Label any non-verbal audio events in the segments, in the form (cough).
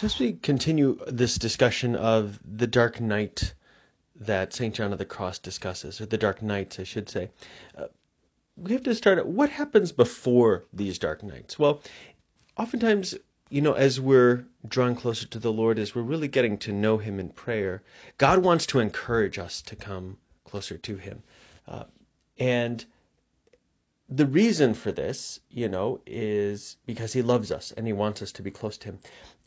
So as we continue this discussion of the dark night that St. John of the Cross discusses, or the dark nights, I should say, uh, we have to start at what happens before these dark nights? Well, oftentimes, you know, as we're drawing closer to the Lord, as we're really getting to know Him in prayer, God wants to encourage us to come closer to Him. Uh, and the reason for this, you know, is because he loves us and he wants us to be close to him.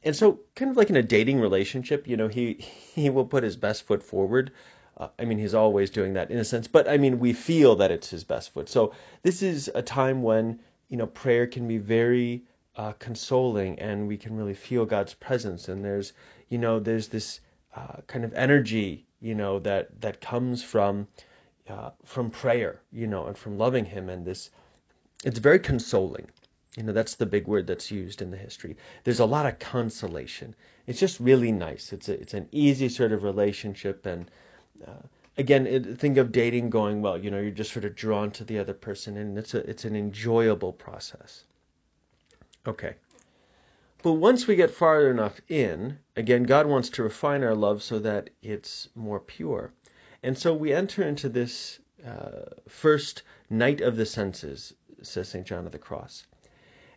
And so, kind of like in a dating relationship, you know, he (laughs) he will put his best foot forward. Uh, I mean, he's always doing that in a sense, but I mean, we feel that it's his best foot. So this is a time when you know prayer can be very uh, consoling, and we can really feel God's presence. And there's you know there's this uh, kind of energy you know that that comes from uh, from prayer, you know, and from loving Him, and this it's very consoling. You know, that's the big word that's used in the history. There's a lot of consolation. It's just really nice. It's a, it's an easy sort of relationship, and uh, again, it, think of dating going well. You know, you're just sort of drawn to the other person, and it's a it's an enjoyable process. Okay. But once we get far enough in, again, God wants to refine our love so that it's more pure. And so we enter into this uh, first night of the senses, says St. John of the Cross.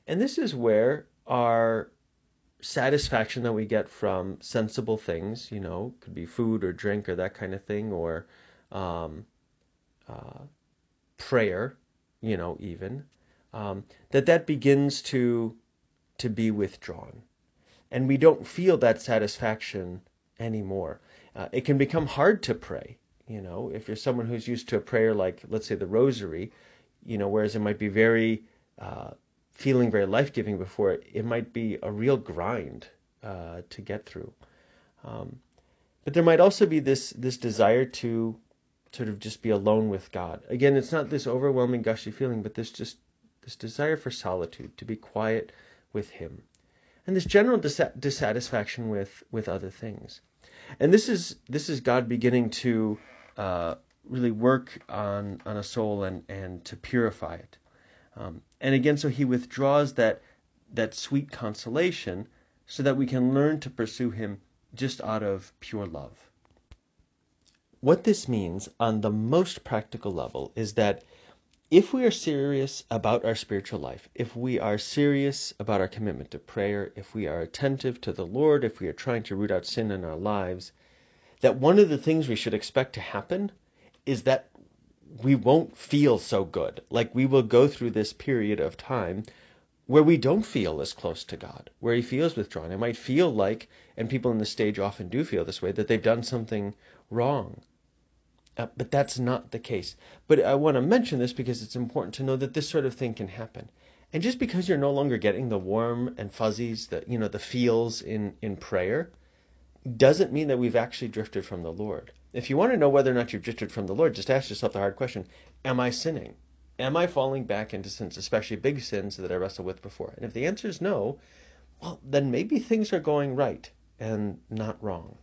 And this is where our satisfaction that we get from sensible things, you know, could be food or drink or that kind of thing, or um, uh, prayer, you know, even, um, that that begins to to be withdrawn, and we don't feel that satisfaction anymore. Uh, it can become hard to pray you know, if you're someone who's used to a prayer like, let's say, the Rosary, you know, whereas it might be very uh, feeling very life giving before it, might be a real grind uh, to get through. Um, but there might also be this this desire to sort of just be alone with God. Again, it's not this overwhelming gushy feeling, but this just this desire for solitude, to be quiet with Him, and this general dis- dissatisfaction with with other things. And this is this is God beginning to uh, really work on on a soul and and to purify it. Um, and again, so he withdraws that that sweet consolation so that we can learn to pursue him just out of pure love. What this means on the most practical level is that if we are serious about our spiritual life, if we are serious about our commitment to prayer, if we are attentive to the Lord, if we are trying to root out sin in our lives, that one of the things we should expect to happen is that we won't feel so good. Like we will go through this period of time where we don't feel as close to God, where he feels withdrawn. It might feel like, and people in the stage often do feel this way, that they've done something wrong. Uh, but that's not the case. But I want to mention this because it's important to know that this sort of thing can happen. And just because you're no longer getting the warm and fuzzies, the you know the feels in in prayer, doesn't mean that we've actually drifted from the Lord. If you want to know whether or not you've drifted from the Lord, just ask yourself the hard question Am I sinning? Am I falling back into sins, especially big sins that I wrestled with before? And if the answer is no, well, then maybe things are going right and not wrong.